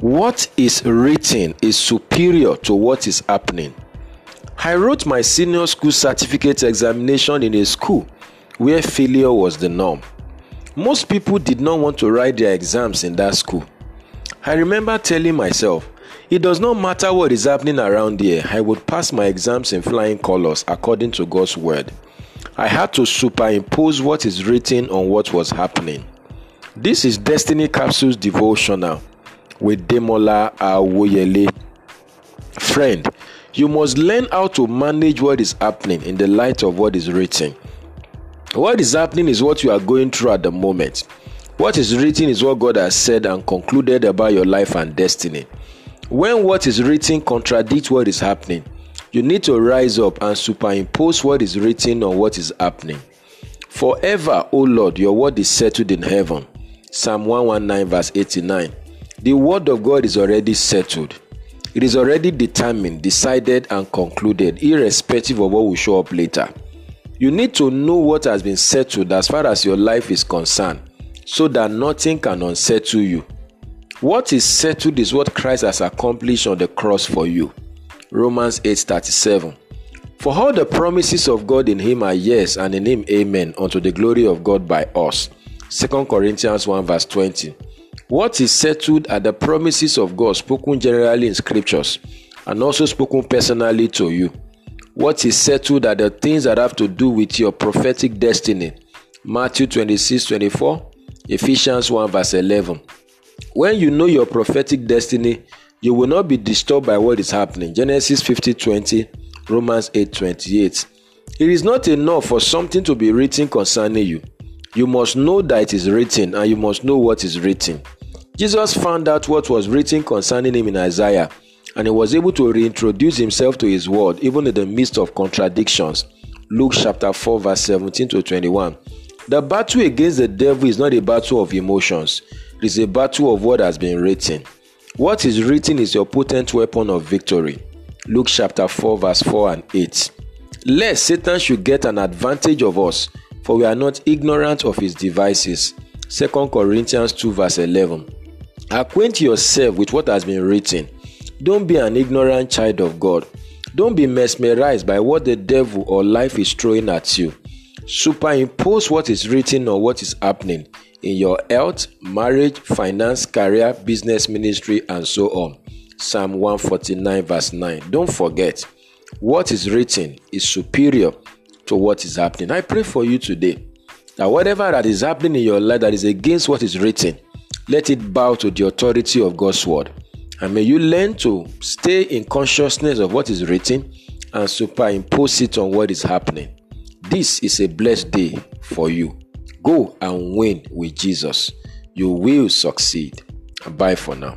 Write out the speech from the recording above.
What is written is superior to what is happening. I wrote my senior school certificate examination in a school where failure was the norm. Most people did not want to write their exams in that school. I remember telling myself, it does not matter what is happening around here, I would pass my exams in flying colors according to God's word. I had to superimpose what is written on what was happening. This is Destiny Capsules Devotional with Demola Awoyele. Friend, you must learn how to manage what is happening in the light of what is written. What is happening is what you are going through at the moment. What is written is what God has said and concluded about your life and destiny. When what is written contradicts what is happening, you need to rise up and superimpose what is written on what is happening. Forever, O Lord, your word is settled in heaven. Psalm 119, verse 89. The word of God is already settled. It is already determined, decided, and concluded, irrespective of what will show up later. You need to know what has been settled as far as your life is concerned, so that nothing can unsettle you. What is settled is what Christ has accomplished on the cross for you. Romans 8:37. For all the promises of God in him are yes, and in him amen, unto the glory of God by us. 2 Corinthians 1 verse 20. What is settled are the promises of God spoken generally in scriptures and also spoken personally to you. What is settled are the things that have to do with your prophetic destiny. Matthew 26 24, Ephesians 1 verse 11. When you know your prophetic destiny, you will not be disturbed by what is happening. Genesis 50 20, Romans 8 28. It is not enough for something to be written concerning you. You must know that it is written and you must know what is written. Jesus found out what was written concerning him in Isaiah, and he was able to reintroduce himself to his word even in the midst of contradictions. Luke chapter 4, verse 17 to 21. The battle against the devil is not a battle of emotions, it is a battle of what has been written. What is written is your potent weapon of victory. Luke chapter 4, verse 4 and 8. Lest Satan should get an advantage of us, for we are not ignorant of his devices. 2 Corinthians 2, verse 11. Acquaint yourself with what has been written. Don't be an ignorant child of God. Don't be mesmerized by what the devil or life is throwing at you. Superimpose what is written on what is happening in your health, marriage, finance, career, business, ministry, and so on. Psalm 149, verse 9. Don't forget, what is written is superior to what is happening. I pray for you today that whatever that is happening in your life that is against what is written, let it bow to the authority of God's word. And may you learn to stay in consciousness of what is written and superimpose it on what is happening. This is a blessed day for you. Go and win with Jesus. You will succeed. Bye for now.